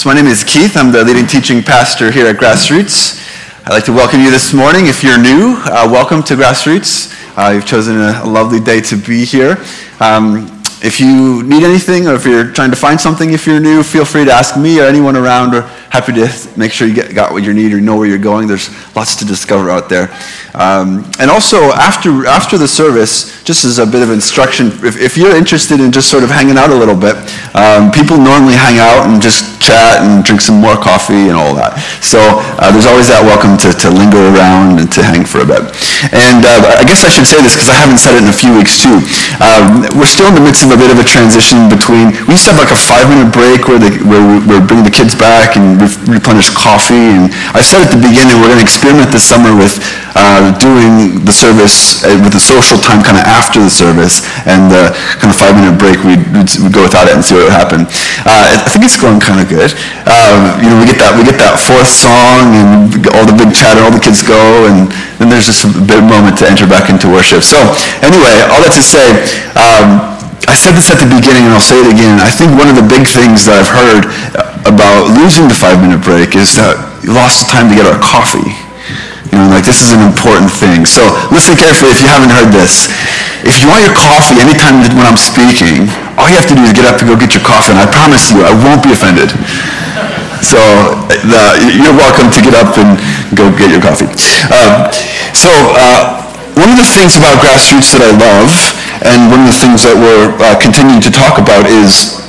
So my name is Keith. I'm the leading teaching pastor here at Grassroots. I'd like to welcome you this morning. If you're new, uh, welcome to Grassroots. Uh, you've chosen a, a, lovely day to be here. Um, if you need anything or if you're trying to find something, if you're new, feel free to ask me or anyone around. We're happy to make sure you get, got what you need or know where you're going. There's lots to discover out there. Um, and also, after, after the service, just as a bit of instruction, if, if you're interested in just sort of hanging out a little bit, um, people normally hang out and just chat and drink some more coffee and all that. So uh, there's always that welcome to, to linger around and to hang for a bit. And uh, I guess I should say this because I haven't said it in a few weeks too. Um, we're still in the midst of a bit of a transition between, we used to have like a five minute break where, they, where we, we're bringing the kids back and replenish coffee. And I said at the beginning, we're going to experiment this summer with uh, doing the service uh, with the social time kind of after the service and the kind of five minute break we'd, we'd go without it and see what would happen. Uh, I think it's going kind of good. Um, you know, we get that we get that fourth song and all the big chatter, all the kids go, and then there's just a bit moment to enter back into worship. So anyway, all that to say. Um, I said this at the beginning and I'll say it again. I think one of the big things that I've heard about losing the five minute break is that you lost the time to get our coffee. You know, like this is an important thing. So listen carefully if you haven't heard this. If you want your coffee anytime when I'm speaking, all you have to do is get up and go get your coffee, and I promise you, I won't be offended. So the, you're welcome to get up and go get your coffee. Um, so uh, one of the things about grassroots that I love, and one of the things that we're uh, continuing to talk about is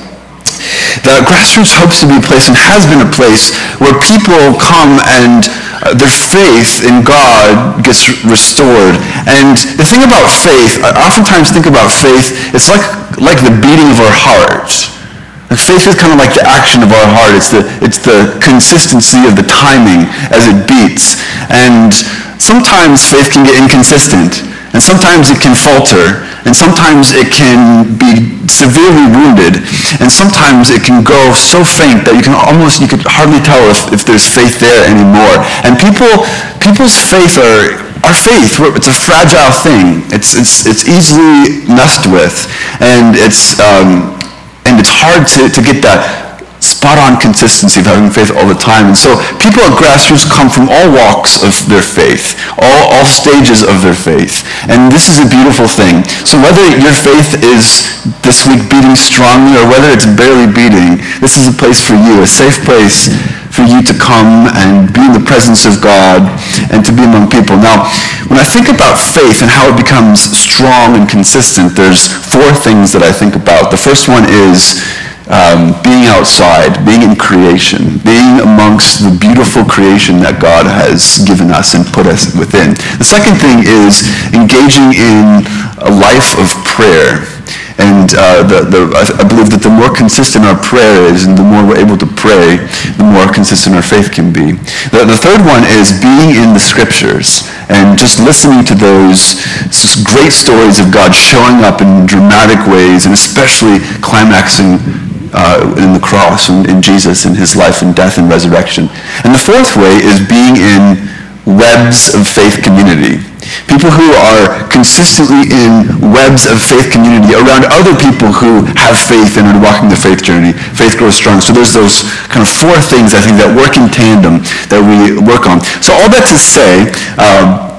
that grassroots hopes to be a place and has been a place where people come and uh, their faith in God gets restored. And the thing about faith, I oftentimes think about faith, it's like, like the beating of our heart. Faith is kind of like the action of our heart. It's the, it's the consistency of the timing as it beats. And sometimes faith can get inconsistent. And sometimes it can falter. And sometimes it can be severely wounded. And sometimes it can go so faint that you can almost, you could hardly tell if, if there's faith there anymore. And people, people's faith are, our faith, it's a fragile thing. It's, it's, it's easily messed with. And it's, um, and it's hard to, to get that spot-on consistency of having faith all the time. And so people at grassroots come from all walks of their faith, all, all stages of their faith. And this is a beautiful thing. So whether your faith is this week beating strongly or whether it's barely beating, this is a place for you, a safe place for you to come and be in the presence of God and to be among people. Now, when I think about faith and how it becomes strong and consistent, there's four things that I think about. The first one is um, being outside, being in creation, being amongst the beautiful creation that God has given us and put us within. The second thing is engaging in a life of prayer. And uh, the, the, I believe that the more consistent our prayer is and the more we're able to pray, the more consistent our faith can be. The, the third one is being in the scriptures and just listening to those great stories of God showing up in dramatic ways and especially climaxing uh, in the cross and in Jesus and his life and death and resurrection. And the fourth way is being in webs of faith community. People who are consistently in webs of faith community around other people who have faith and are walking the faith journey. Faith grows strong. So there's those kind of four things I think that work in tandem that we work on. So all that to say, um,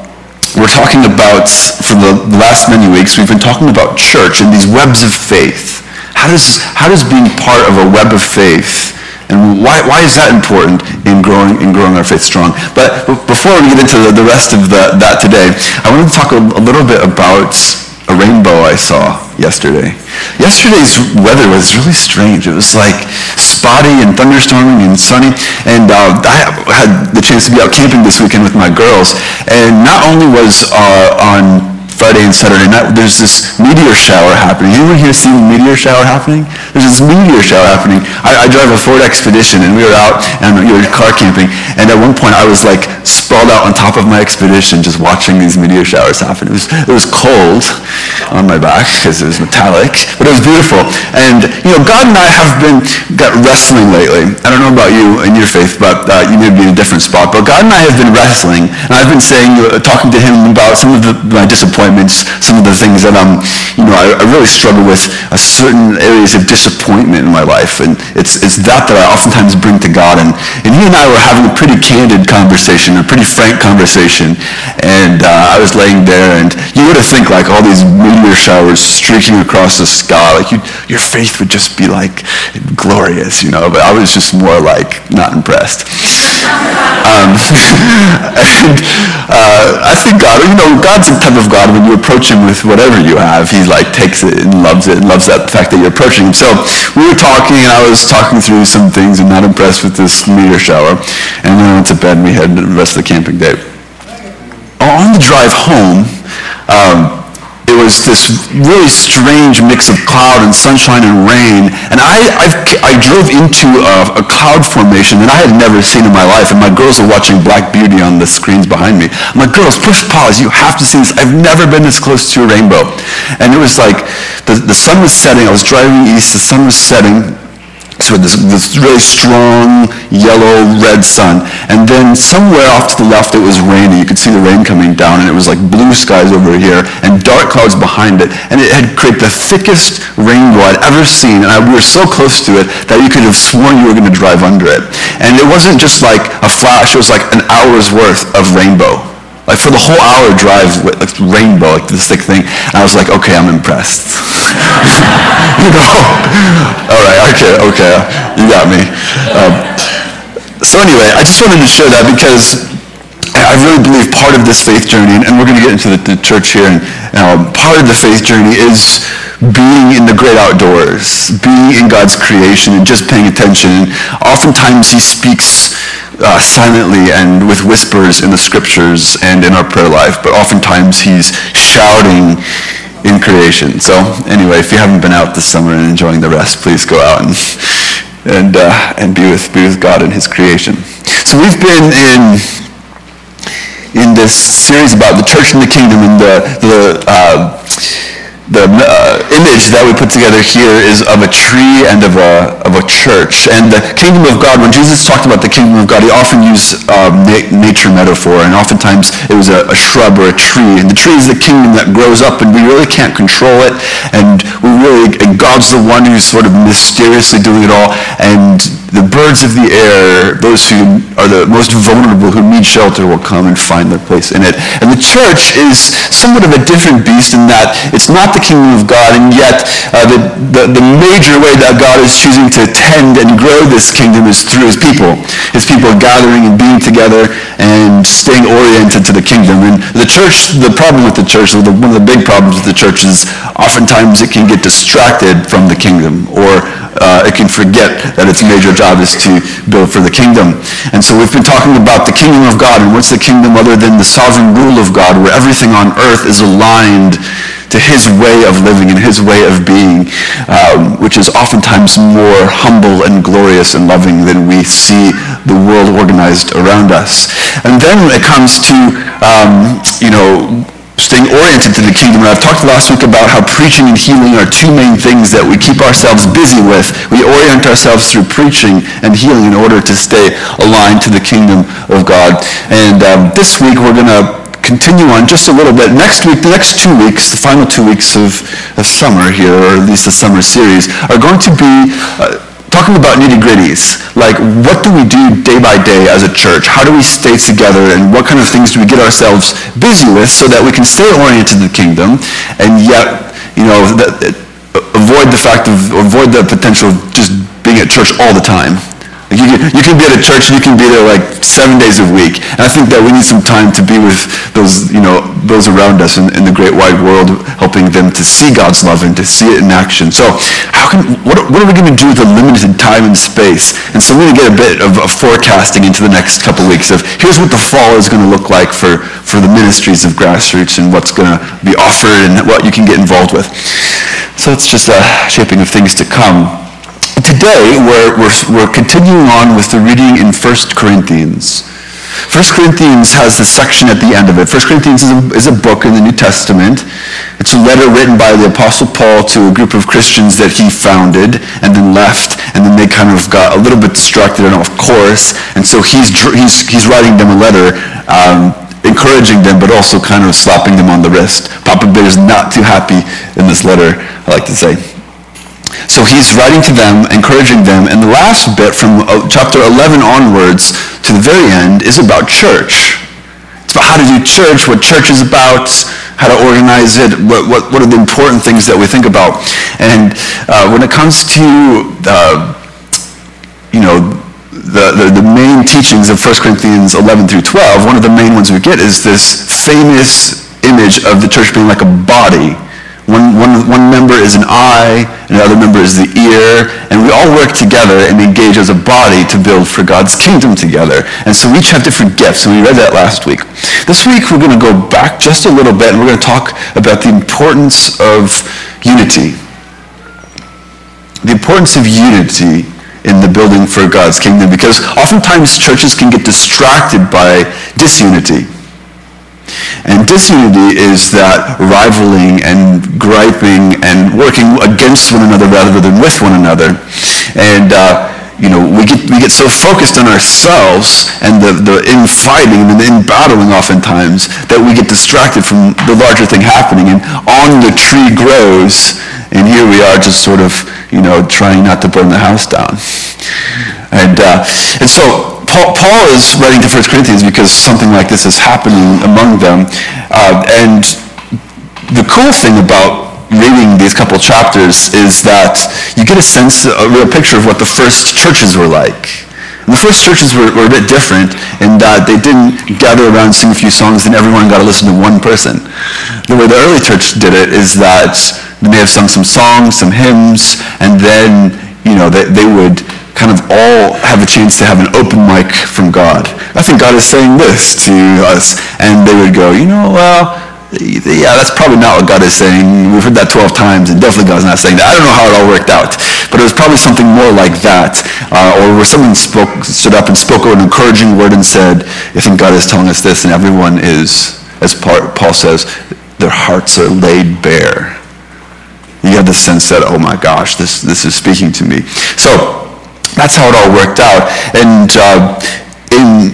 we're talking about, for the last many weeks, we've been talking about church and these webs of faith. How does, how does being part of a web of faith, and why, why is that important in growing, in growing our faith strong? But before we get into the, the rest of the, that today, I wanted to talk a, a little bit about a rainbow I saw yesterday. Yesterday's weather was really strange. It was like spotty and thunderstorming and sunny. And uh, I had the chance to be out camping this weekend with my girls. And not only was uh, on Friday and Saturday night, there's this meteor shower happening. Anyone here see the meteor shower happening? There's this meteor shower happening. I, I drive a Ford Expedition, and we were out and we were car camping. And at one point, I was like sprawled out on top of my Expedition, just watching these meteor showers happen. It was it was cold on my back because it was metallic, but it was beautiful. And you know, God and I have been got wrestling lately. I don't know about you and your faith, but uh, you may be in a different spot. But God and I have been wrestling, and I've been saying, uh, talking to Him about some of the, my disappointments some of the things that I'm, you know, I, I really struggle with uh, certain areas of disappointment in my life. And it's, it's that that I oftentimes bring to God. And, and he and I were having a pretty candid conversation, a pretty frank conversation. And uh, I was laying there and you would have think like all these meteor showers streaking across the sky, like you, your faith would just be like glorious, you know, but I was just more like not impressed. Um, and uh, I think God, you know, God's the type of God when you approach him with whatever you have, he like takes it and loves it and loves that fact that you're approaching him. So we were talking and I was talking through some things and not impressed with this meteor shower. And then I went to bed and we had the rest of the camping day. On the drive home, um, it was this really strange mix of cloud and sunshine and rain. And I, I've, i drove into a, a, cloud formation that I had never seen in my life. And my girls are watching Black Beauty on the screens behind me. I'm like, girls, push pause. You have to see this. I've never been this close to a rainbow. And it was like the, the sun was setting. I was driving east. The sun was setting so this, this really strong yellow red sun. And then somewhere off to the left it was raining. You could see the rain coming down and it was like blue skies over here and dark clouds behind it. And it had created the thickest rainbow I'd ever seen. And I, we were so close to it that you could have sworn you were going to drive under it. And it wasn't just like a flash it was like an hour's worth of rainbow like for the whole hour drive, like rainbow, like this thick thing. And I was like, okay, I'm impressed. you know? All right, okay, okay, you got me. Um, so anyway, I just wanted to share that because I really believe part of this faith journey, and we're going to get into the, the church here, and um, part of the faith journey is being in the great outdoors, being in God's creation and just paying attention. Oftentimes he speaks uh, silently and with whispers in the scriptures and in our prayer life, but oftentimes he's shouting in creation. So anyway, if you haven't been out this summer and enjoying the rest, please go out and and uh, and be with be with God and His creation. So we've been in in this series about the church and the kingdom and the the. Uh, the uh, image that we put together here is of a tree and of a, of a church. And the kingdom of God, when Jesus talked about the kingdom of God, he often used um, na- nature metaphor, and oftentimes it was a, a, shrub or a tree. And the tree is the kingdom that grows up, and we really can't control it. And we really, and God's the one who's sort of mysteriously doing it all. And the birds of the air, those who are the most vulnerable, who need shelter, will come and find their place in it. And the church is somewhat of a different beast in that it's not the kingdom of God, and yet uh, the, the, the major way that God is choosing to tend and grow this kingdom is through his people. His people gathering and being together and staying oriented to the kingdom. And the church, the problem with the church, one of the big problems with the church is oftentimes it can get distracted from the kingdom or uh, it can forget that its major job is to build for the kingdom. And so we've been talking about the kingdom of God, and what's the kingdom other than the sovereign rule of God, where everything on earth is aligned to his way of living and his way of being, um, which is oftentimes more humble and glorious and loving than we see the world organized around us. And then it comes to, um, you know, staying oriented to the kingdom. And I've talked last week about how preaching and healing are two main things that we keep ourselves busy with. We orient ourselves through preaching and healing in order to stay aligned to the kingdom of God. And um, this week we're going to continue on just a little bit. Next week, the next two weeks, the final two weeks of, of summer here, or at least the summer series, are going to be... Uh, talking about nitty gritties, like what do we do day by day as a church? How do we stay together and what kind of things do we get ourselves busy with so that we can stay oriented to the kingdom and yet, you know, avoid the fact of, avoid the potential of just being at church all the time. You can, you can be at a church and you can be there like seven days a week. And I think that we need some time to be with those, you know, those around us in, in the great wide world, helping them to see God's love and to see it in action. So how can, what, what are we going to do with the limited time and space? And so we're going to get a bit of, of forecasting into the next couple weeks of here's what the fall is going to look like for, for the ministries of grassroots and what's going to be offered and what you can get involved with. So it's just a shaping of things to come. Today, we're, we're, we're continuing on with the reading in 1 Corinthians. 1 Corinthians has a section at the end of it. 1 Corinthians is a, is a, book in the New Testament. It's a letter written by the Apostle Paul to a group of Christians that he founded and then left, and then they kind of got a little bit distracted and off course, and so he's, he's, he's writing them a letter um, encouraging them, but also kind of slapping them on the wrist. Papa Bear is not too happy in this letter, I like to say. So he's writing to them, encouraging them, and the last bit from uh, chapter 11 onwards to the very end is about church. It's about how to do church, what church is about, how to organize it, what, what, what are the important things that we think about. And uh, when it comes to, uh, you know, the, the, the, main teachings of 1 Corinthians 11 through 12, one of the main ones we get is this famous image of the church being like a body. One, one, one member is an eye, and the other member is the ear, and we all work together and engage as a body to build for God's kingdom together. And so we each have different gifts, and we read that last week. This week we're going to go back just a little bit, and we're going to talk about the importance of unity. The importance of unity in the building for God's kingdom because oftentimes churches can get distracted by disunity. And disunity is that rivaling and griping and working against one another rather than with one another. And uh, you know, we get, we get so focused on ourselves and the, the infighting and the in-battling oftentimes that we get distracted from the larger thing happening. And on the tree grows, and here we are just sort of, you know, trying not to burn the house down. And, uh, and so Paul, Paul, is writing to 1 Corinthians because something like this is happening among them. Uh, and the cool thing about reading these couple chapters is that you get a sense, a real picture of what the first churches were like. The first churches were, were a bit different in that they didn't gather around, sing a few songs, and everyone got to listen to one person. The way the early church did it is that they may have sung some songs, some hymns, and then, you know, they, they would kind of all have a chance to have an open mic from God. I think God is saying this to us. And they would go, you know, well, yeah, that's probably not what God is saying. We've heard that 12 times, and definitely God's not saying that. I don't know how it all worked out, but it was probably something more like that, uh, or where someone spoke, stood up and spoke an encouraging word and said, I think God is telling us this, and everyone is, as Paul says, their hearts are laid bare. You have the sense that, oh my gosh, this, this is speaking to me. So that's how it all worked out. And uh, in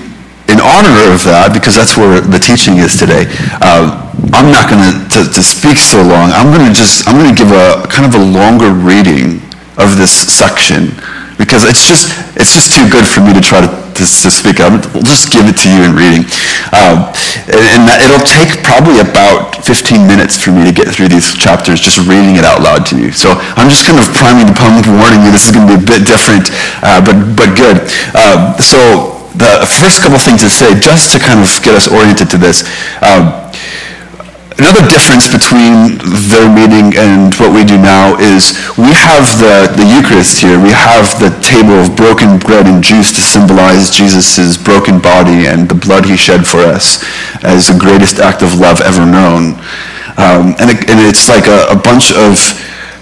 in honor of that, because that's where the teaching is today, uh, I'm not going to to speak so long. I'm going to just I'm going to give a kind of a longer reading of this section because it's just it's just too good for me to try to, to, to speak. I'll just give it to you in reading, uh, and, it'll take probably about 15 minutes for me to get through these chapters, just reading it out loud to you. So I'm just kind of priming the pump, warning you this is going to be a bit different, uh, but but good. Uh, so the first couple things to say, just to kind of get us oriented to this. Um, another difference between their meeting and what we do now is we have the, the Eucharist here. We have the table of broken bread and juice to symbolize Jesus' broken body and the blood he shed for us as the greatest act of love ever known. Um, and, it, and, it's like a, a bunch of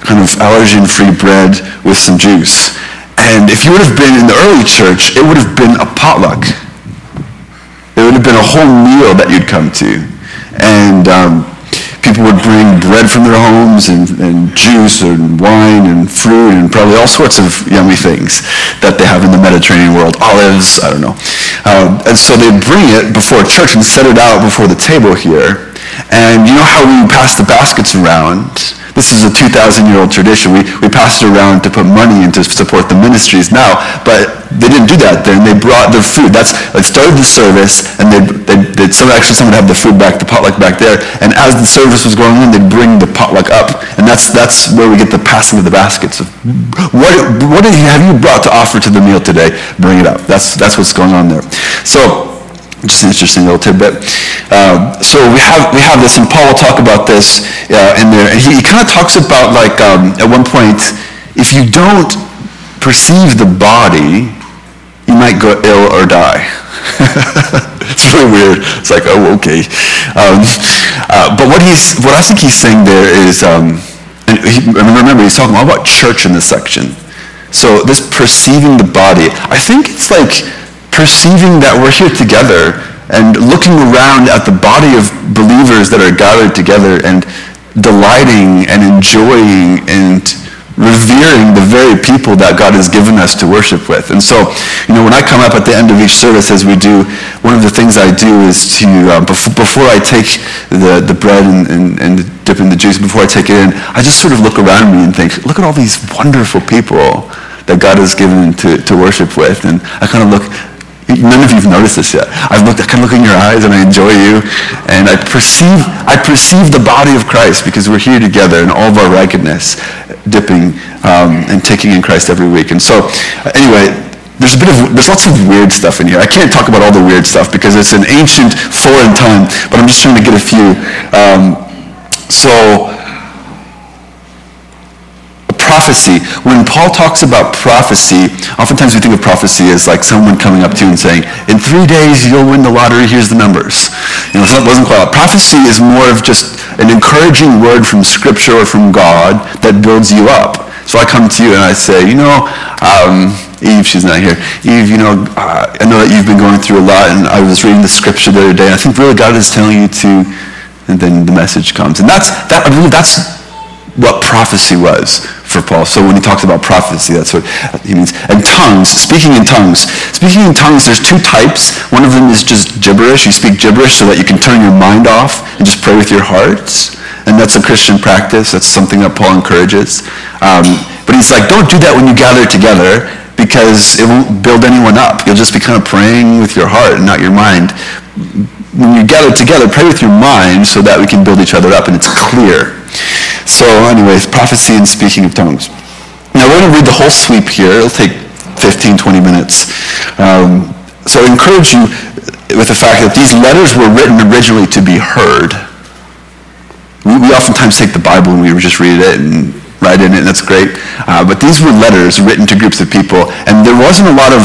kind of allergen-free bread with some juice. And if you would have been in the early church, it would have been a potluck. It would have been a whole meal that you'd come to. And um, people would bring bread from their homes and, and, juice and wine and fruit and probably all sorts of yummy things that they have in the Mediterranean world. Olives, I don't know. Um, and so they'd bring it before church and set it out before the table here. And you know how we pass the baskets around? This is a 2,000-year-old tradition. We, we passed it around to put money in to support the ministries now, but they didn't do that then. They brought their food. That's like started the service, and they they they some actually someone had the food back, the potluck back there, and as the service was going on, they'd bring the potluck up, and that's that's where we get the passing of the baskets. Of what what have you brought to offer to the meal today? Bring it up. That's that's what's going on there. So just an interesting little tidbit. Uh, so we have we have this, and Paul will talk about this uh, in there. And he, he kind of talks about like um, at one point, if you don't perceive the body, you might go ill or die. it's really weird. It's like, oh, okay. Um, uh, but what he's what I think he's saying there is, um, and he, remember he's talking about church in this section. So this perceiving the body, I think it's like perceiving that we're here together and looking around at the body of believers that are gathered together and delighting and enjoying and revering the very people that God has given us to worship with. And so, you know, when I come up at the end of each service, as we do, one of the things I do is to, uh, before, before I take the, the bread and, and, and dip in the juice, before I take it in, I just sort of look around me and think, look at all these wonderful people that God has given to, to worship with. And I kind of look, None of you have noticed this yet. I've looked, I of look in your eyes and I enjoy you. And I perceive, I perceive the body of Christ because we're here together in all of our raggedness, dipping um, and taking in Christ every week. And so, anyway, there's a bit of, there's lots of weird stuff in here. I can't talk about all the weird stuff because it's an ancient foreign time, but I'm just trying to get a few. Um, so, prophecy. When Paul talks about prophecy, oftentimes we think of prophecy as like someone coming up to you and saying, in three days you'll win the lottery, here's the numbers. You know, it wasn't quite Prophecy is more of just an encouraging word from Scripture or from God that builds you up. So I come to you and I say, you know, um, Eve, she's not here. Eve, you know, uh, I know that you've been going through a lot, and I was reading the scripture the other day, and I think really God is telling you to, and then the message comes. And that's, that, I believe that's what prophecy was for Paul. So when he talks about prophecy, that's what he means. And tongues, speaking in tongues. Speaking in tongues, there's two types. One of them is just gibberish. You speak gibberish so that you can turn your mind off and just pray with your hearts. And that's a Christian practice. That's something that Paul encourages. Um, but he's like, don't do that when you gather together because it won't build anyone up. You'll just be kind of praying with your heart and not your mind. When you gather together, pray with your mind so that we can build each other up and it's clear. So anyways, prophecy and speaking of tongues. Now we're going to read the whole sweep here. It'll take 15, 20 minutes. Um, so I encourage you with the fact that these letters were written originally to be heard. We, we oftentimes take the Bible and we just read it and write in it, and that's great. Uh, but these were letters written to groups of people, and there wasn't a lot of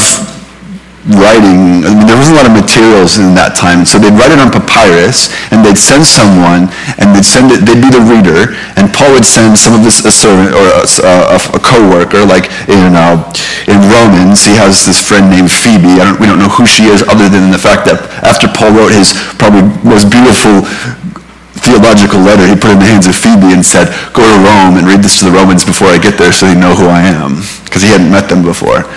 writing, I mean, there wasn't a lot of materials in that time, so they'd write it on papyrus, and they'd send someone, and they'd send it, they'd be the reader, and Paul would send some of this, a servant, or a, a, a co-worker, like in, uh, in Romans, he has this friend named Phoebe, don't, we don't know who she is, other than the fact that after Paul wrote his probably most beautiful theological letter, he put in the hands of Phoebe and said, go to Rome and read this to the Romans before I get there so they know who I am, because he hadn't met them before.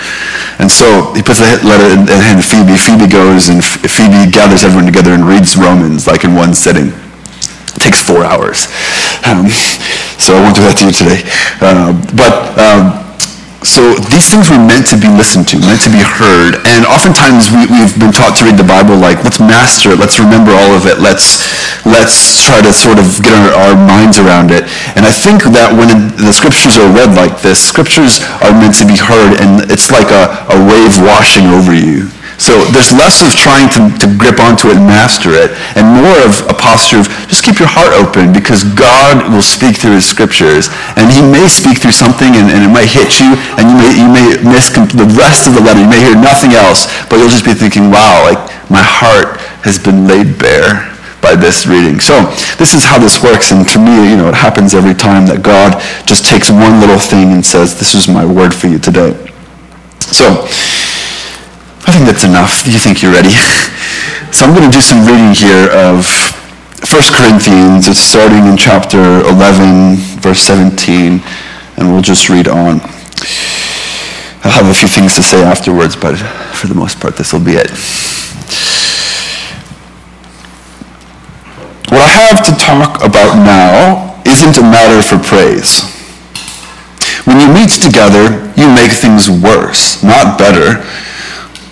And so he puts the letter in the hand of Phoebe. Phoebe goes and Phoebe gathers everyone together and reads Romans like in one sitting. It takes four hours. Um, so I won't do that to you today. Uh, but um, so these things were meant to be listened to, meant to be heard. And oftentimes we, have been taught to read the Bible like, let's master it, let's remember all of it, let's, let's try to sort of get our, our minds around it. And I think that when the scriptures are read like this, scriptures are meant to be heard, and it's like a, a wave washing over you. So there's less of trying to, to grip onto it and master it, and more of a posture of just keep your heart open because God will speak through his scriptures. And he may speak through something and, and it might hit you, and you may, you may miss the rest of the letter. You may hear nothing else, but you'll just be thinking, wow, like my heart has been laid bare by this reading. So this is how this works, and to me, you know, it happens every time that God just takes one little thing and says, this is my word for you today. So I think that's enough. You think you're ready? so I'm going to do some reading here of 1 Corinthians. It's starting in chapter 11, verse 17, and we'll just read on. I'll have a few things to say afterwards, but for the most part, this will be it. What I have to talk about now isn't a matter for praise. When you meet together, you make things worse, not better.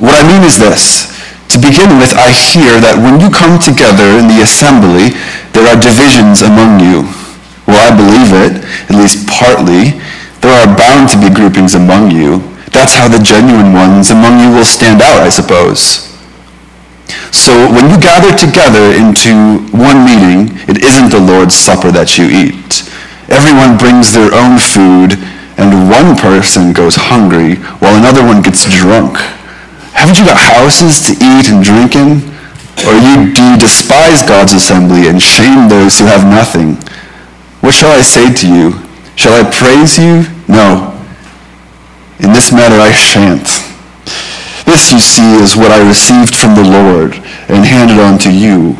What I mean is this. To begin with, I hear that when you come together in the assembly, there are divisions among you. Well, I believe it, at least partly. There are bound to be groupings among you. That's how the genuine ones among you will stand out, I suppose. So when you gather together into one meeting, it isn't the Lord's Supper that you eat. Everyone brings their own food, and one person goes hungry while another one gets drunk. Haven't you got houses to eat and drink in? Or you, do despise God's assembly and shame those who have nothing? What shall I say to you? Shall I praise you? No. In this matter I shan't. This, you see, is what I received from the Lord and handed on to you.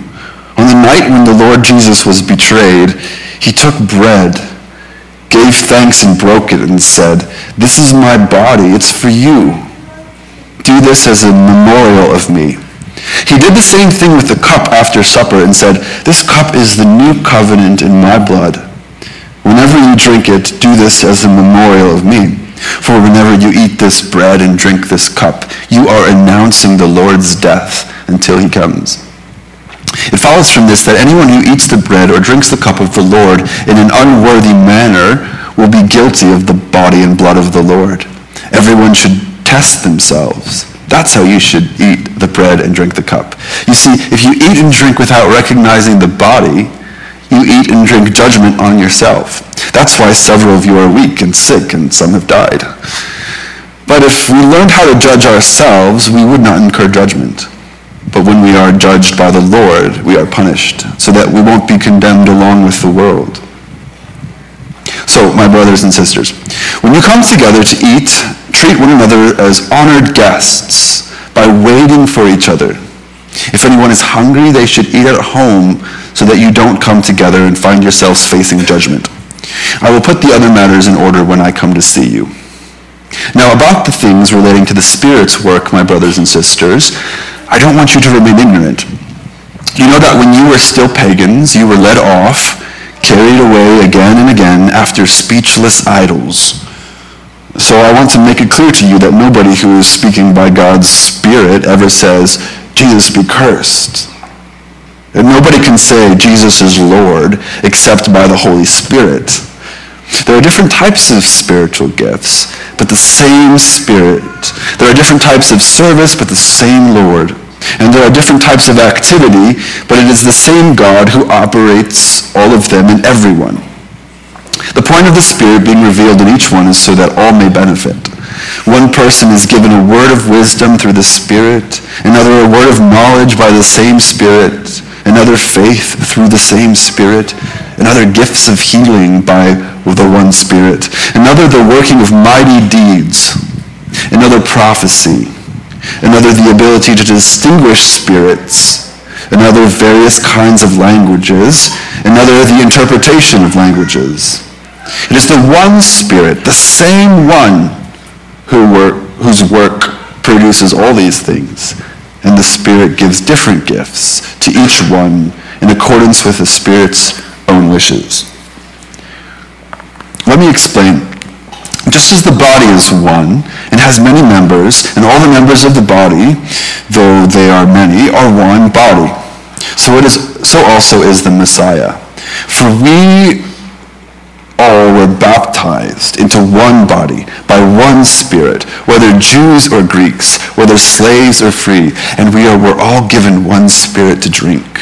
On the night when the Lord Jesus was betrayed, he took bread. gave thanks and broke it and said, This is my body, it's for you. Do this as a memorial of me. He did the same thing with the cup after supper and said, This cup is the new covenant in my blood. Whenever you drink it, do this as a memorial of me. For whenever you eat this bread and drink this cup, you are announcing the Lord's death until he comes. It follows from this that anyone who eats the bread or drinks the cup of the Lord in an unworthy manner will be guilty of the body and blood of the Lord. Everyone should test themselves. That's how you should eat the bread and drink the cup. You see, if you eat and drink without recognizing the body, you eat and drink judgment on yourself. That's why several of you are weak and sick and some have died. But if we learned how to judge ourselves, we would not incur judgment. But when we are judged by the Lord, we are punished, so that we won't be condemned along with the world. So, my brothers and sisters, when you come together to eat, treat one another as honored guests by waiting for each other. If anyone is hungry, they should eat at home so that you don't come together and find yourselves facing judgment. I will put the other matters in order when I come to see you. Now, about the things relating to the Spirit's work, my brothers and sisters, I don't want you to remain ignorant. You know that when you were still pagans, you were led off, carried away again and again after speechless idols. So I want to make it clear to you that nobody who is speaking by God's Spirit ever says, Jesus be cursed. And nobody can say Jesus is Lord except by the Holy Spirit. There are different types of spiritual gifts, but the same Spirit. There are different types of service, but the same Lord. And there are different types of activity, but it is the same God who operates all of them in everyone. The point of the Spirit being revealed in each one is so that all may benefit. One person is given a word of wisdom through the Spirit, another a word of knowledge by the same Spirit, another faith through the same Spirit, another gifts of healing by the one Spirit, another the working of mighty deeds, another prophecy, another the ability to distinguish spirits, another various kinds of languages, another the interpretation of languages. It is the one Spirit, the same one, who work, whose work produces all these things. And the Spirit gives different gifts to each one in accordance with the Spirit's own wishes. Let me explain just as the body is one and has many members, and all the members of the body, though they are many, are one body. So it is so also is the Messiah. For we all were baptized into one body by one spirit, whether Jews or Greeks, whether slaves or free, and we are, were all given one spirit to drink.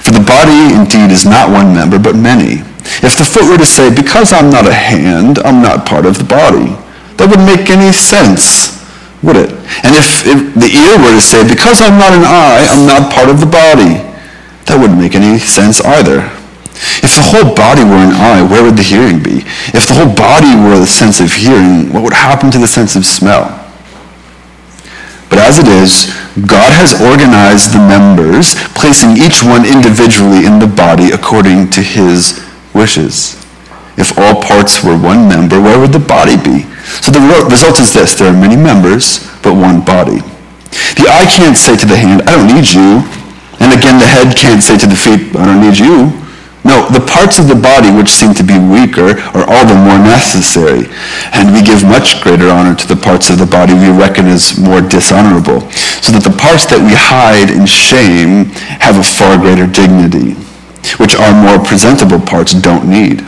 For the body indeed is not one member, but many. If the foot were to say, because I'm not a hand, I'm not part of the body, that wouldn't make any sense, would it? And if, if the ear were to say, because I'm not an eye, I'm not part of the body, that wouldn't make any sense either. If the whole body were an eye, where would the hearing be? If the whole body were the sense of hearing, what would happen to the sense of smell? But as it is, God has organized the members, placing each one individually in the body according to his wishes. If all parts were one member, where would the body be? So the result is this. There are many members, but one body. The eye can't say to the hand, I don't need you. And again, the head can't say to the feet, I don't need you. No, the parts of the body which seem to be weaker are all the more necessary. And we give much greater honor to the parts of the body we reckon as more dishonorable, so that the parts that we hide in shame have a far greater dignity which our more presentable parts don't need.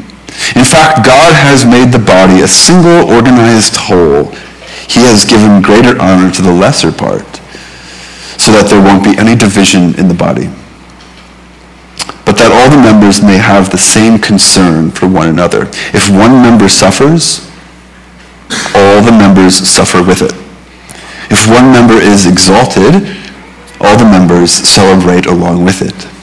In fact, God has made the body a single organized whole. He has given greater honor to the lesser part so that there won't be any division in the body, but that all the members may have the same concern for one another. If one member suffers, all the members suffer with it. If one member is exalted, all the members celebrate along with it.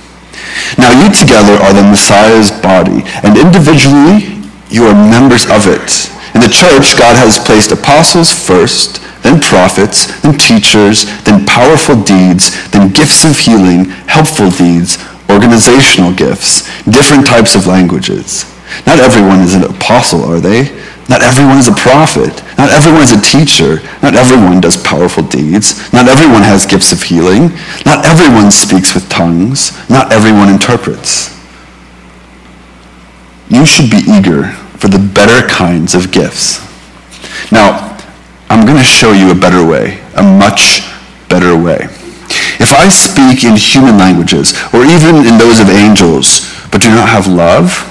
Now you together are the Messiah's body, and individually you are members of it. In the church, God has placed apostles first, then prophets, then teachers, then powerful deeds, then gifts of healing, helpful deeds, organizational gifts, different types of languages. Not everyone is an apostle, are they? Not everyone is a prophet. Not everyone is a teacher. Not everyone does powerful deeds. Not everyone has gifts of healing. Not everyone speaks with tongues. Not everyone interprets. You should be eager for the better kinds of gifts. Now, I'm going to show you a better way, a much better way. If I speak in human languages, or even in those of angels, but do not have love,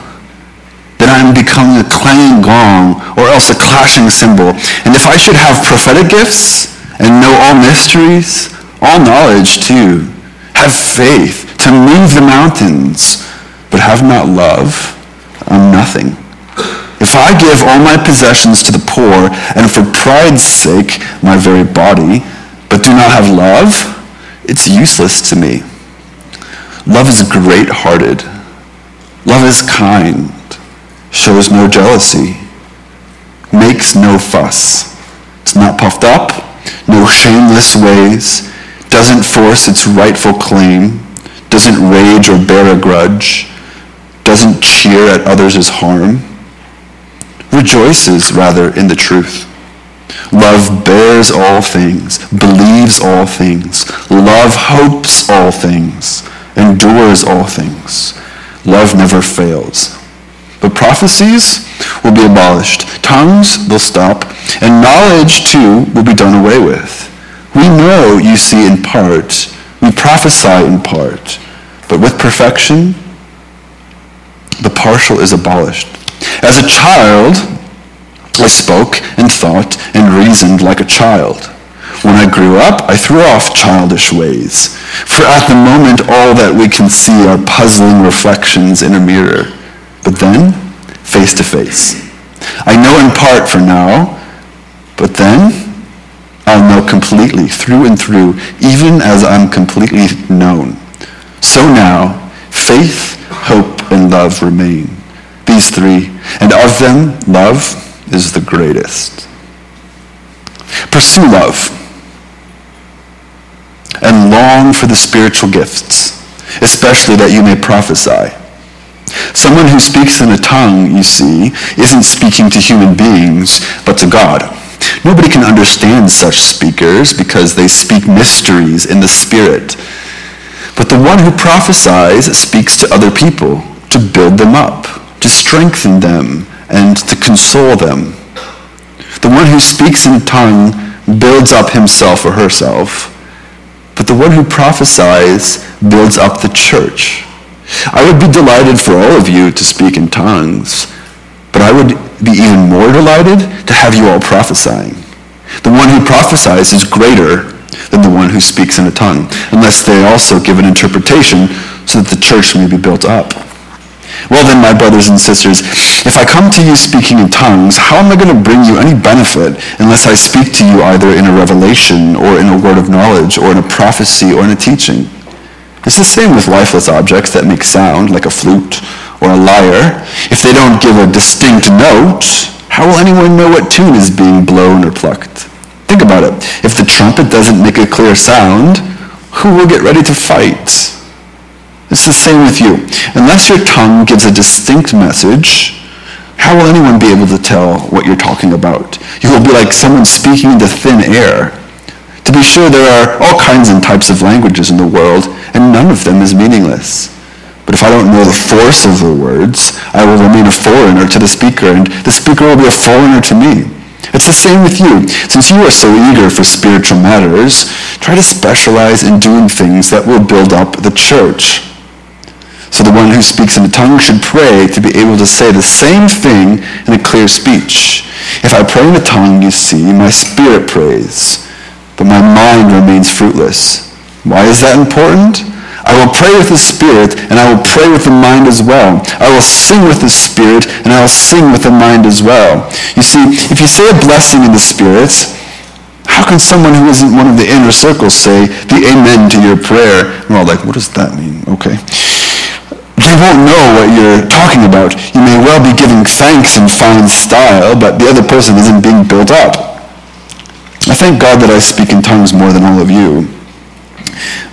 then I am becoming a clanging gong or else a clashing cymbal. And if I should have prophetic gifts and know all mysteries, all knowledge too, have faith to move the mountains, but have not love, I'm nothing. If I give all my possessions to the poor and for pride's sake my very body, but do not have love, it's useless to me. Love is great-hearted. Love is kind shows no jealousy, makes no fuss. It's not puffed up, no shameless ways, doesn't force its rightful claim, doesn't rage or bear a grudge, doesn't cheer at others' harm, rejoices rather in the truth. Love bears all things, believes all things. Love hopes all things, endures all things. Love never fails. But prophecies will be abolished. Tongues will stop. And knowledge, too, will be done away with. We know, you see, in part. We prophesy in part. But with perfection, the partial is abolished. As a child, I spoke and thought and reasoned like a child. When I grew up, I threw off childish ways. For at the moment, all that we can see are puzzling reflections in a mirror. But then, face to face. I know in part for now, but then I'll know completely, through and through, even as I'm completely known. So now, faith, hope, and love remain. These three, and of them, love is the greatest. Pursue love and long for the spiritual gifts, especially that you may prophesy. Someone who speaks in a tongue, you see, isn't speaking to human beings, but to God. Nobody can understand such speakers because they speak mysteries in the Spirit. But the one who prophesies speaks to other people to build them up, to strengthen them, and to console them. The one who speaks in a tongue builds up himself or herself. But the one who prophesies builds up the church. I would be delighted for all of you to speak in tongues, but I would be even more delighted to have you all prophesying. The one who prophesies is greater than the one who speaks in a tongue, unless they also give an interpretation so that the church may be built up. Well then, my brothers and sisters, if I come to you speaking in tongues, how am I going to bring you any benefit unless I speak to you either in a revelation or in a word of knowledge or in a prophecy or in a teaching? It's the same with lifeless objects that make sound, like a flute or a lyre. If they don't give a distinct note, how will anyone know what tune is being blown or plucked? Think about it. If the trumpet doesn't make a clear sound, who will get ready to fight? It's the same with you. Unless your tongue gives a distinct message, how will anyone be able to tell what you're talking about? You will be like someone speaking into thin air. To be sure, there are all kinds and types of languages in the world, and none of them is meaningless. But if I don't know the force of the words, I will remain a foreigner to the speaker, and the speaker will be a foreigner to me. It's the same with you. Since you are so eager for spiritual matters, try to specialize in doing things that will build up the church. So the one who speaks in a tongue should pray to be able to say the same thing in a clear speech. If I pray in a tongue, you see, my spirit prays but my mind remains fruitless. Why is that important? I will pray with the Spirit, and I will pray with the mind as well. I will sing with the Spirit, and I will sing with the mind as well. You see, if you say a blessing in the Spirit, how can someone who isn't one of the inner circles say the amen to your prayer? we're all like, what does that mean? Okay. They won't know what you're talking about. You may well be giving thanks in fine style, but the other person isn't being built up. I thank God that I speak in tongues more than all of you.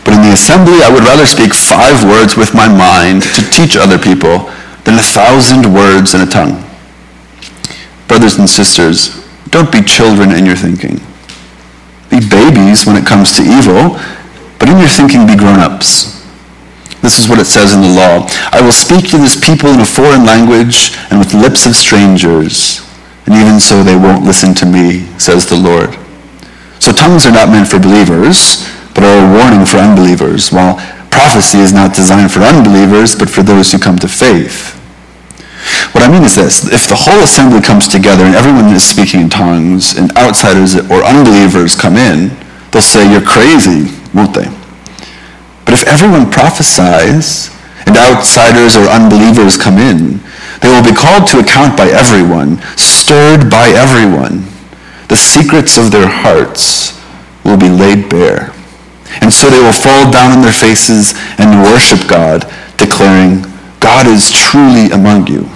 But in the assembly, I would rather speak five words with my mind to teach other people than a thousand words in a tongue. Brothers and sisters, don't be children in your thinking. Be babies when it comes to evil, but in your thinking be grown-ups. This is what it says in the law. I will speak to this people in a foreign language and with lips of strangers, and even so they won't listen to me, says the Lord. So tongues are not meant for believers, but are a warning for unbelievers, while prophecy is not designed for unbelievers, but for those who come to faith. What I mean is this, if the whole assembly comes together and everyone is speaking in tongues and outsiders or unbelievers come in, they'll say, you're crazy, won't they? But if everyone prophesies and outsiders or unbelievers come in, they will be called to account by everyone, stirred by everyone. The secrets of their hearts will be laid bare. And so they will fall down on their faces and worship God, declaring, God is truly among you.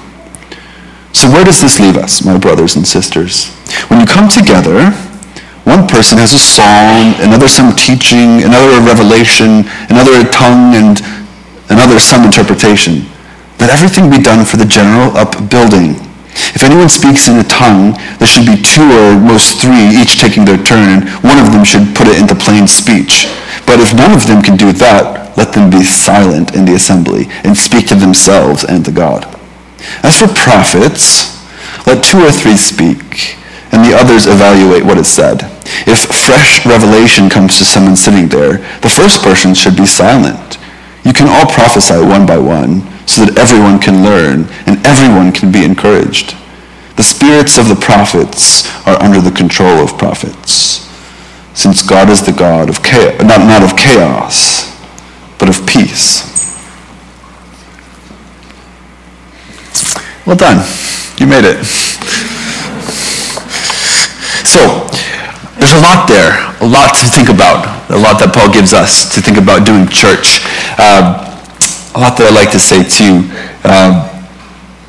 So where does this leave us, my brothers and sisters? When you come together, one person has a psalm, another some teaching, another a revelation, another a tongue, and another some interpretation. Let everything be done for the general upbuilding. If anyone speaks in a tongue, there should be two or most three, each taking their turn, and one of them should put it into plain speech. But if none of them can do that, let them be silent in the assembly and speak to themselves and to God. As for prophets, let two or three speak, and the others evaluate what is said. If fresh revelation comes to someone sitting there, the first person should be silent. You can all prophesy one by one, so that everyone can learn and everyone can be encouraged. The spirits of the prophets are under the control of prophets, since God is the God of chaos, not, not of chaos, but of peace. Well done. You made it. So, there's a lot there, a lot to think about, a lot Paul gives us to think about doing church. Uh, a lot that I like to say too. Um,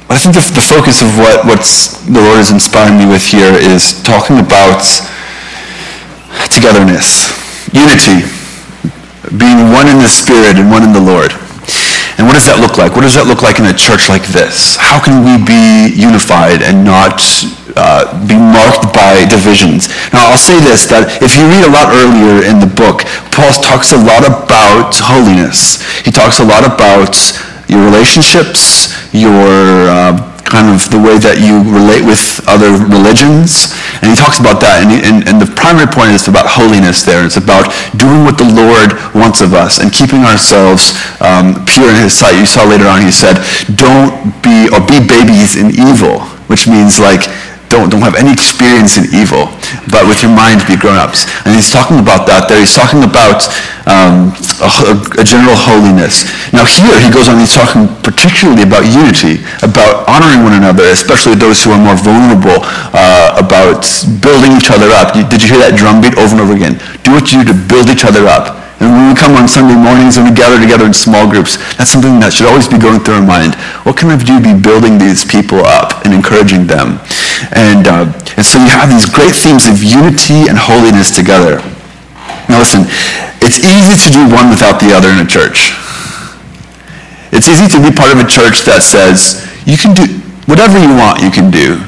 I think the, the, focus of what what's the Lord is inspiring me with here is talking about togetherness, unity, being one in the Spirit and one in the Lord. And what does that look like? What does that look like in a church like this? How can we be unified and not uh, be marked by divisions? Now, I'll say this, that if you read a lot earlier in the book, Paul talks a lot about holiness. He talks a lot about your relationships, your uh, kind of the way that you relate with other religions. And he talks about that. And, and, and, the primary point is about holiness there. It's about doing what the Lord wants of us and keeping ourselves um, pure in his sight. You saw later on he said, don't be, or be babies in evil, which means like don't, don't have any experience in evil, but with your mind be grown-ups. And he's talking about that there. He's talking about um, a, a, general holiness. Now here he goes on, he's talking particularly about unity, about honoring one another, especially those who are more vulnerable, uh, about building each other up. Did you hear that drum beat over and over again? Do what you do to build each other up. And when we come on Sunday mornings and we gather together in small groups, that's something that should always be going through our mind. What can I do to be building these people up and encouraging them? And, uh, and so you have these great themes of unity and holiness together. Now listen, it's easy to do one without the other in a church. It's easy to be part of a church that says, you can do whatever you want, you can do.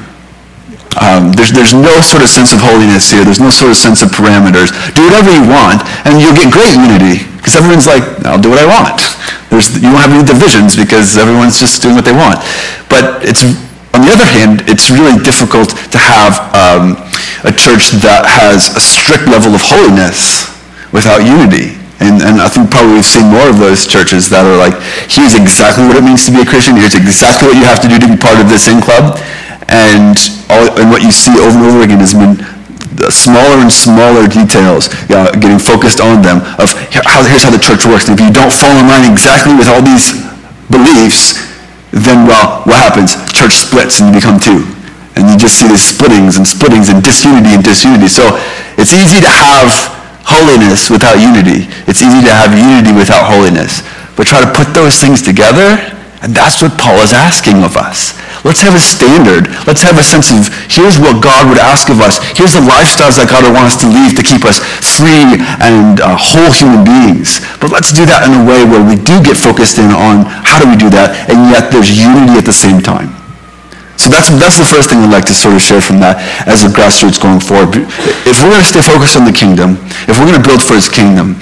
Um, there's, there's no sort of sense of holiness here. There's no sort of sense of parameters. Do whatever you want, and you'll get great unity because everyone's like, I'll do what I want. There's, you won't have any divisions because everyone's just doing what they want. But it's, on the other hand, it's really difficult to have um, a church that has a strict level of holiness without unity. And, and, I think probably we've seen more of those churches that are like, here's exactly what it means to be a Christian. Here's exactly what you have to do to be part of this in club. And, all, and what you see over and over again is been smaller and smaller details, uh, getting focused on them of how, here's how the church works. And if you don't fall in line exactly with all these beliefs, then, well, what happens? Church splits and you become two. And you just see these splittings and splittings and disunity and disunity. So it's easy to have holiness without unity. It's easy to have unity without holiness. But try to put those things together, and that's what Paul is asking of us. Let's have a standard. Let's have a sense of here's what God would ask of us. Here's the lifestyles that God would want us to lead to keep us free and uh, whole human beings. But let's do that in a way where we do get focused in on how do we do that, and yet there's unity at the same time. So that's, that's the first thing I'd like to sort of share from that as a grassroots going forward. If we're going to stay focused on the kingdom, if we're going to build for his kingdom,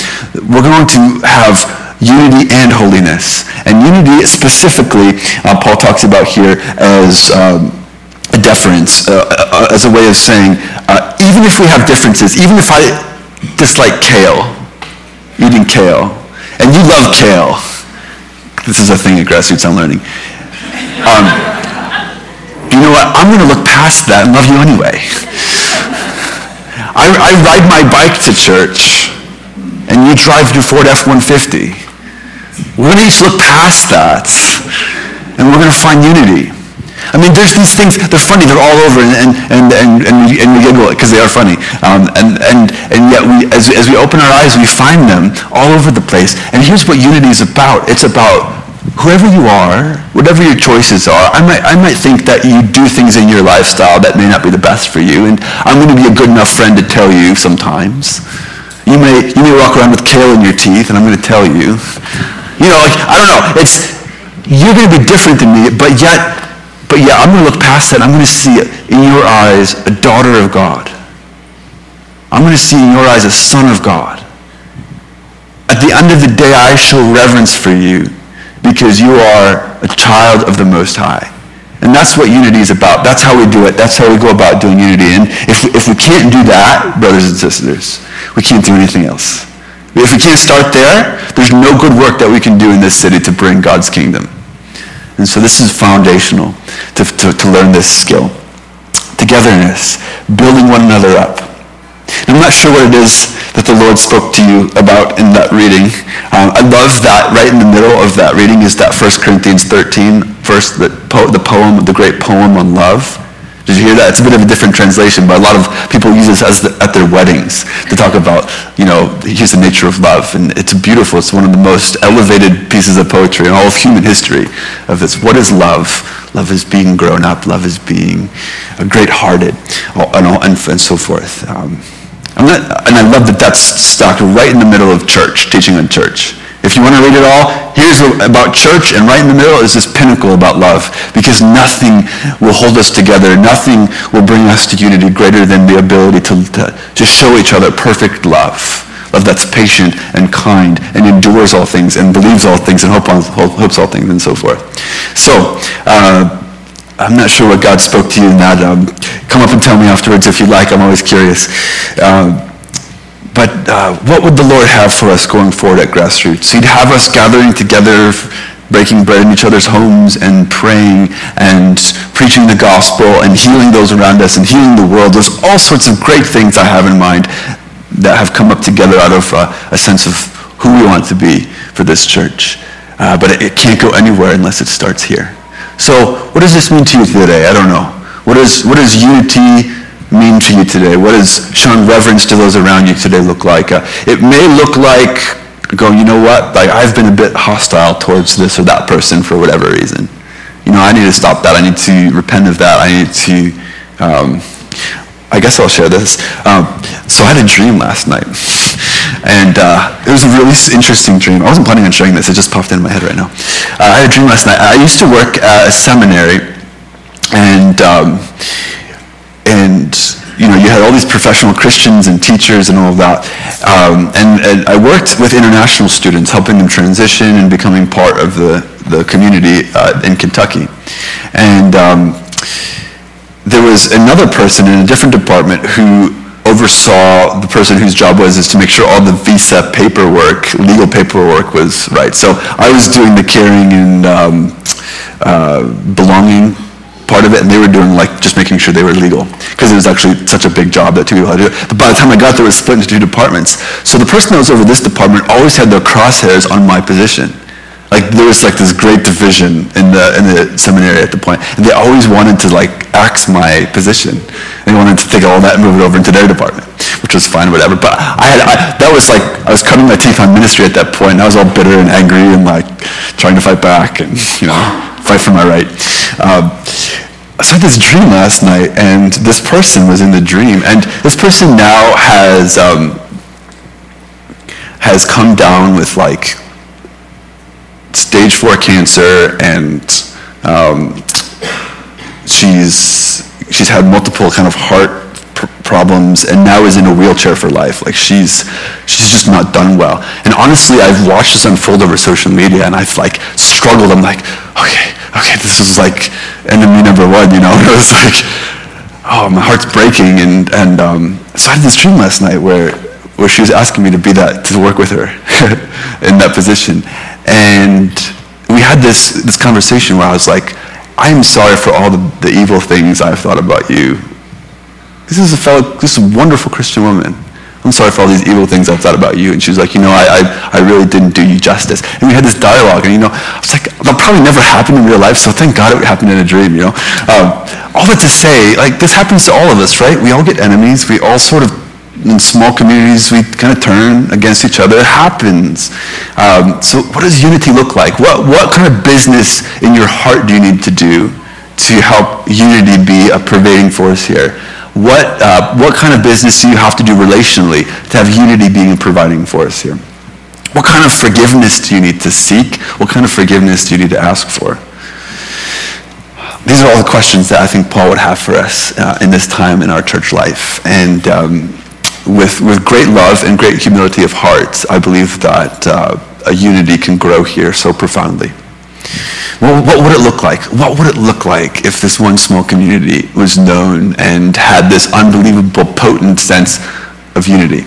we're going to have unity and holiness. And unity specifically, uh, Paul talks about here as um, a deference, uh, uh, as a way of saying, uh, even if we have differences, even if I dislike kale, eating kale, and you love kale, this is a thing at grassroots I'm learning. Um, you know what? I'm going to look past that and love you anyway. I, I ride my bike to church, and you drive your Ford F-150. We're going to each look past that, and we're going to find unity. I mean, there's these things, they're funny, they're all over, and, and, and, and, we, and we giggle because they are funny. Um, and, and, and yet, we, as, as we open our eyes, we find them all over the place. And here's what unity is about. It's about whoever you are, whatever your choices are, I might, I might think that you do things in your lifestyle that may not be the best for you, and I'm going to be a good enough friend to tell you sometimes. You may, you may walk around with kale in your teeth, and I'm going to tell you. You know, like, I don't know, it's, you're going to be different than me, but yet, but yet I'm going to look past that, I'm going to see in your eyes a daughter of God. I'm going to see in your eyes a son of God. At the end of the day, I show reverence for you because you are a child of the Most High. And that's what unity is about. That's how we do it. That's how we go about doing unity. And if, if we can't do that, brothers and sisters, we can't do anything else. If we can't start there, there's no good work that we can do in this city to bring God's kingdom. And so this is foundational to, to, to learn this skill. Togetherness, building one another up. I'm not sure what it is that the Lord spoke to you about in that reading. Um, I love that right in the middle of that reading is that 1 Corinthians 13 verse, the, po- the poem, the great poem on love. Did you hear that? It's a bit of a different translation, but a lot of people use this as the, at their weddings to talk about, you know, here's the nature of love. And it's beautiful. It's one of the most elevated pieces of poetry in all of human history of this. What is love? Love is being grown up. Love is being great-hearted and, and, and so forth. Um, not, and I love that that's stuck right in the middle of church, teaching on church. If you want to read it all, about church, and right in the middle is this pinnacle about love, because nothing will hold us together. Nothing will bring us to unity greater than the ability to, to, to show each other perfect love. Love that's patient and kind and endures all things and believes all things and hope on, hopes all things and so forth. So, uh, I'm not sure what God spoke to you in that. Um, come up and tell me afterwards if you like. I'm always curious. Uh, but uh, what would the Lord have for us going forward at Grassroots? He'd have us gathering together, breaking bread in each other's homes and praying and preaching the gospel and healing those around us and healing the world. There's all sorts of great things I have in mind that have come up together out of uh, a sense of who we want to be for this church. Uh, but it, it can't go anywhere unless it starts here. So what does this mean to you today? I don't know. What, is, what does unity mean to you today? What does showing reverence to those around you today look like? Uh, it may look like going, you know what, like I've been a bit hostile towards this or that person for whatever reason. You know, I need to stop that. I need to repent of that. I need to, um, I guess I'll share this. Um, so I had a dream last night. And uh, it was a really interesting dream. I wasn't planning on sharing this. It just popped into my head right now. Uh, I had a dream last night. I used to work at a seminary, and um, and you know you had all these professional Christians and teachers and all of that. Um, and, and, I worked with international students, helping them transition and becoming part of the the community uh, in Kentucky. And um, there was another person in a different department who oversaw the person whose job was is to make sure all the visa paperwork, legal paperwork was right. So I was doing the caring and um, uh, belonging part of it, and they were doing like just making sure they were legal because it was actually such a big job that two people had to do. But by the time I got there, it was split into two departments. So the person that was over this department always had their crosshairs on my position like there was like this great division in the in the seminary at the point, and they always wanted to like axe my position. They wanted to take all that and move it over into their department, which was fine, whatever. But I had I, that was like I was cutting my teeth on ministry at that point. And I was all bitter and angry and like trying to fight back, and you know fight for my right. Um, I had this dream last night, and this person was in the dream, and this person now has um, has come down with like stage four cancer, and um, she's she's had multiple kind of heart pr- problems, and now is in a wheelchair for life. Like she's she's just not done well. And honestly, I've watched this unfold over social media, and I've like struggled. I'm like, okay, okay, this is like enemy number one, you know? And it was like, oh, my heart's breaking. And, and um, so I had this dream last night where, where she was asking me to be that, to work with her in that position. And we had this, this conversation where I was like, I'm sorry for all the, the evil things I've thought about you. This is a fellow, this is a wonderful Christian woman. I'm sorry for all these evil things I've thought about you. And she was like, you know, I, I, I really didn't do you justice. And we had this dialogue, and you know, I was like, that'll probably never happened in real life, so thank God it happened in a dream, you know. Um, all that to say, like, this happens to all of us, right? We all get enemies. We all sort of, in small communities, we kind of turn against each other. It happens. Um, so what does unity look like? What, what kind of business in your heart do you need to do to help unity be a pervading force here? What, uh, what kind of business do you have to do relationally to have unity being providing for us here? What kind of forgiveness do you need to seek? What kind of forgiveness do you need to ask for? These are all the questions that I think Paul would have for us uh, in this time in our church life. And um, with, with great love and great humility of heart, I believe that uh, a unity can grow here so profoundly. Well, what would it look like? What would it look like if this one small community was known and had this unbelievable, potent sense of unity?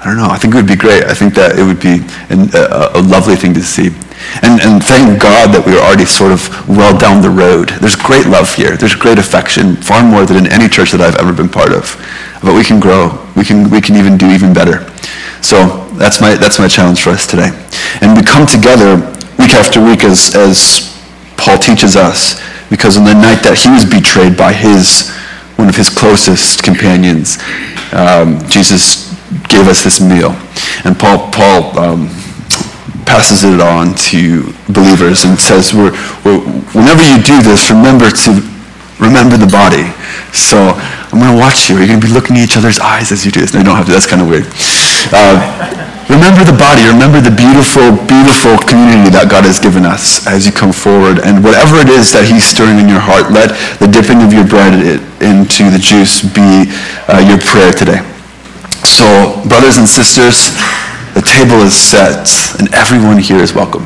I don't know. I think it would be great. I think that it would be an, a, a, lovely thing to see. And, and thank God that we are already sort of well down the road. There's great love here. There's great affection, far more than in any church that I've ever been part of. But we can grow. We can, we can even do even better. So that's my, that's my challenge for us today. And we come together week after week as, as Paul teaches us, because on the night that he was betrayed by his, one of his closest companions, um, Jesus gave us this meal. And Paul, Paul um, passes it on to believers and says, we're, we're, whenever you do this, remember to remember the body. So I'm going to watch you. You're going to be looking at each other's eyes as you do this. No, you don't have to. That's kind of weird. Uh, Remember the body. Remember the beautiful, beautiful community that God has given us as you come forward. And whatever it is that he's stirring in your heart, let the dipping of your bread into the juice be uh, your prayer today. So, brothers and sisters, the table is set, and everyone here is welcome.